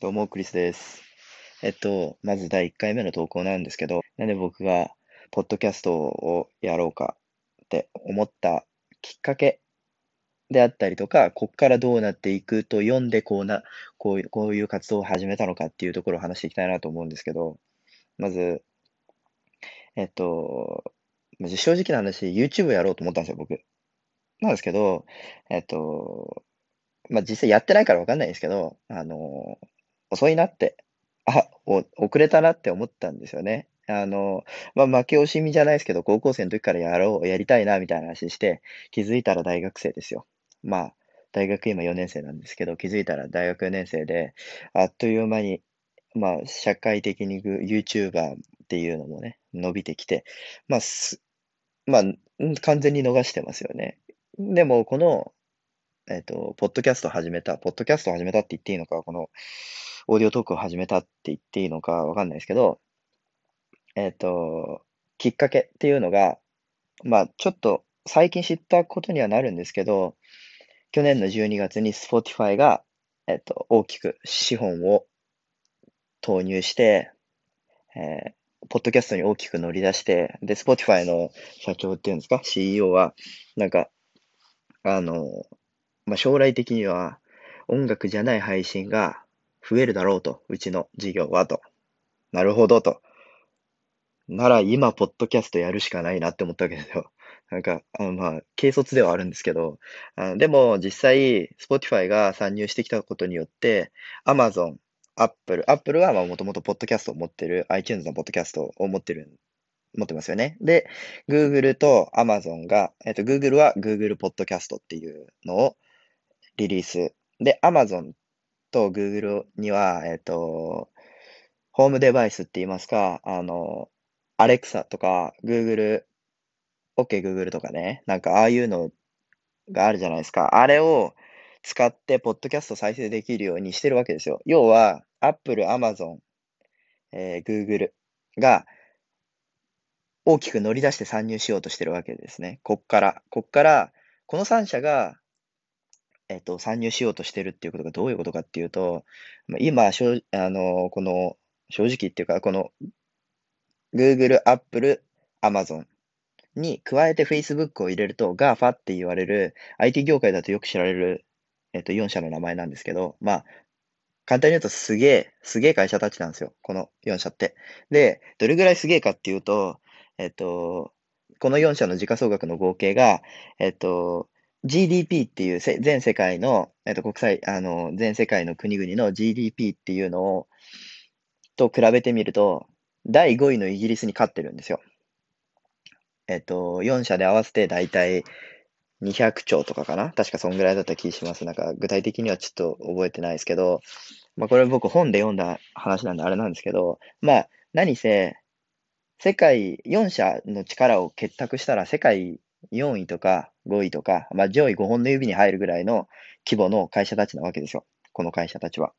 どうも、クリスです。えっと、まず第1回目の投稿なんですけど、なんで僕が、ポッドキャストをやろうかって思ったきっかけであったりとか、こっからどうなっていくと読んで、こうな、こういう、こういう活動を始めたのかっていうところを話していきたいなと思うんですけど、まず、えっと、正直な話、YouTube やろうと思ったんですよ、僕。なんですけど、えっと、まあ、実際やってないからわかんないんですけど、あの、遅いなって、あ、お遅れたなって思ったんですよね。あの、まあ、負け惜しみじゃないですけど、高校生の時からやろう、やりたいな、みたいな話して、気づいたら大学生ですよ。まあ、大学今4年生なんですけど、気づいたら大学4年生で、あっという間に、まあ、社会的に YouTuber っていうのもね、伸びてきて、まあ、す、まあ、完全に逃してますよね。でも、この、えっと、ポッドキャスト始めた、ポッドキャスト始めたって言っていいのか、この、オーディオトークを始めたって言っていいのかわかんないですけど、えっ、と、きっかけっていうのが、まあ、ちょっと最近知ったことにはなるんですけど、去年の12月に Spotify が、えっ、と、大きく資本を投入して、えー、ポッドキャストに大きく乗り出して、で、Spotify の社長っていうんですか、CEO は、なんか、あの、まあ、将来的には音楽じゃない配信が増えるだろうと、うちの事業はと。なるほどと。なら今、ポッドキャストやるしかないなって思ったわけですよ。なんか、あのまあ、軽率ではあるんですけど、あでも実際、Spotify が参入してきたことによって、Amazon、Apple、Apple はもともとポッドキャストを持ってる、iTunes のポッドキャストを持ってる、持ってますよね。で、Google と Amazon が、えっと、Google は Google ポッドキャストっていうのをリリース。で、Amazon と Google には、えっ、と、ホームデバイスって言いますか、あの、Alexa とか Google、OK Google とかね、なんかああいうのがあるじゃないですか。あれを使って、ポッドキャスト再生できるようにしてるわけですよ。要は、Apple、Amazon、えー、Google が大きく乗り出して参入しようとしてるわけですね。こっから。こっから、この3社がえっと、参入しようとしてるっていうことがどういうことかっていうと、今、しょあの、この、正直っていうか、この、Google、Apple、Amazon に加えて Facebook を入れると GAFA って言われる IT 業界だとよく知られる、えっと、4社の名前なんですけど、まあ、簡単に言うとすげえ、すげえ会社たちなんですよ。この4社って。で、どれぐらいすげえかっていうと、えっと、この4社の時価総額の合計が、えっと、GDP っていう全世界の、えっと、国際、あの、全世界の国々の GDP っていうのを、と比べてみると、第5位のイギリスに勝ってるんですよ。えっと、4社で合わせてだいたい200兆とかかな？確かそんぐらいだった気します。なんか具体的にはちょっと覚えてないですけど、まあこれ僕本で読んだ話なんであれなんですけど、まあ何せ、世界4社の力を結託したら世界4位とか5位とか、まあ、上位5本の指に入るぐらいの規模の会社たちなわけですよ。この会社たちは。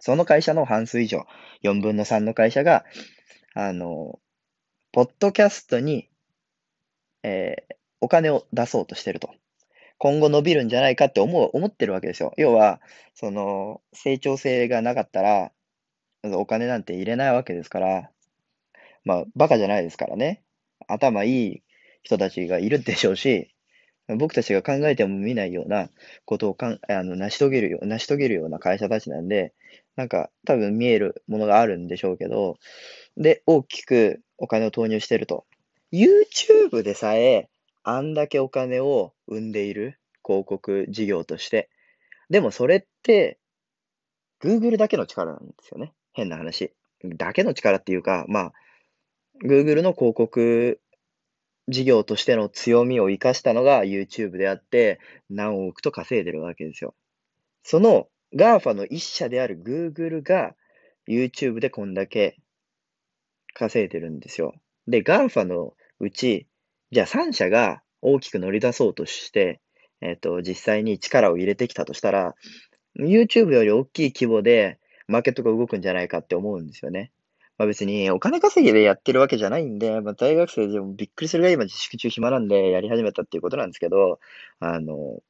その会社の半数以上、4分の3の会社が、あの、ポッドキャストに、えー、お金を出そうとしてると。今後伸びるんじゃないかって思う、思ってるわけですよ。要は、その、成長性がなかったら、お金なんて入れないわけですから、まあ、バカじゃないですからね。頭いい人たちがいるでしょうし、僕たちが考えても見ないようなことをかんあの成し遂げるよ成し遂げるような会社たちなんで、なんか多分見えるものがあるんでしょうけど、で、大きくお金を投入してると。YouTube でさえあんだけお金を生んでいる広告事業として。でもそれって Google だけの力なんですよね。変な話。だけの力っていうか、まあ、Google の広告事業としての強みを生かしたのが YouTube であって、何億と稼いでるわけですよ。その GAFA の一社である Google が YouTube でこんだけ稼いでるんですよ。で、GAFA のうち、じゃあ3社が大きく乗り出そうとして、えっ、ー、と、実際に力を入れてきたとしたら、YouTube より大きい規模でマーケットが動くんじゃないかって思うんですよね。まあ別にお金稼ぎでやってるわけじゃないんで、まあ大学生でもびっくりするが今自粛中暇なんでやり始めたっていうことなんですけど、あの、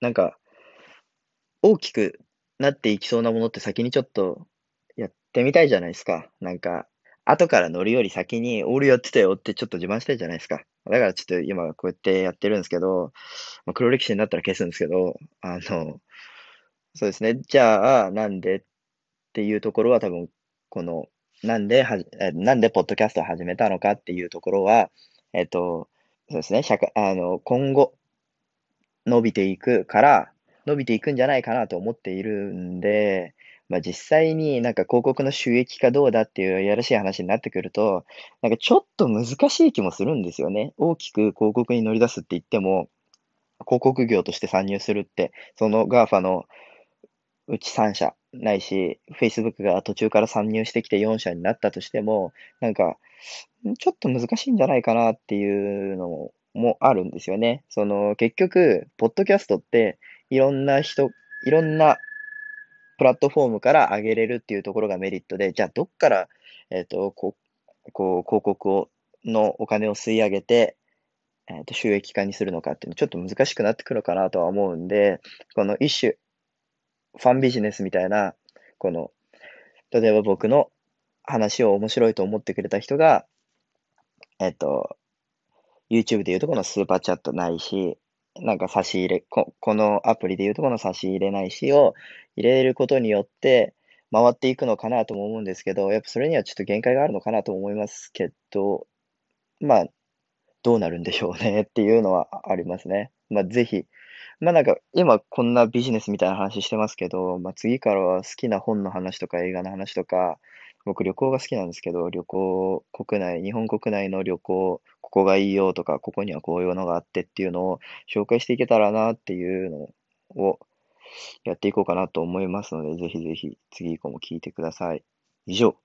なんか、大きくなっていきそうなものって先にちょっとやってみたいじゃないですか。なんか、後から乗るより先に、俺やってたよってちょっと自慢したいじゃないですか。だからちょっと今こうやってやってるんですけど、まあ、黒歴史になったら消すんですけど、あの、そうですね。じゃあ、なんでっていうところは多分、この、なんではじ、えなんでポッドキャストを始めたのかっていうところは、えっと、そうですね。社会、あの、今後、伸びていくから、伸びていくんじゃないかなと思っているんで、まあ、実際になんか広告の収益化どうだっていうやらしい話になってくると、なんかちょっと難しい気もするんですよね。大きく広告に乗り出すって言っても、広告業として参入するって、その GAFA のうち3社ないし、Facebook が途中から参入してきて4社になったとしても、なんか、ちょっと難しいんじゃないかなっていうのもあるんですよね。その、結局、ポッドキャストって、いろんな人、いろんなプラットフォームから上げれるっていうところがメリットで、じゃあどっから、えっ、と、こう、こう広告を、のお金を吸い上げて、えっ、と、収益化にするのかっていうのちょっと難しくなってくるかなとは思うんで、この一種、ファンビジネスみたいな、この、例えば僕の話を面白いと思ってくれた人が、えっ、と、YouTube でいうとこのスーパーチャットないし、なんか差し入れ、ここのアプリでいうとこの差し入れないしを入れることによって回っていくのかなとも思うんですけど、やっぱそれにはちょっと限界があるのかなと思いますけど、まあ、どうなるんでしょうねっていうのはありますね。まあ、ぜひ、まあなんか、今こんなビジネスみたいな話してますけど、まあ次からは好きな本の話とか映画の話とか、僕旅行が好きなんですけど、旅行、国内、日本国内の旅行、ここがいいよとか、ここにはこういうのがあってっていうのを紹介していけたらなっていうのをやっていこうかなと思いますので、ぜひぜひ次以降も聞いてください。以上。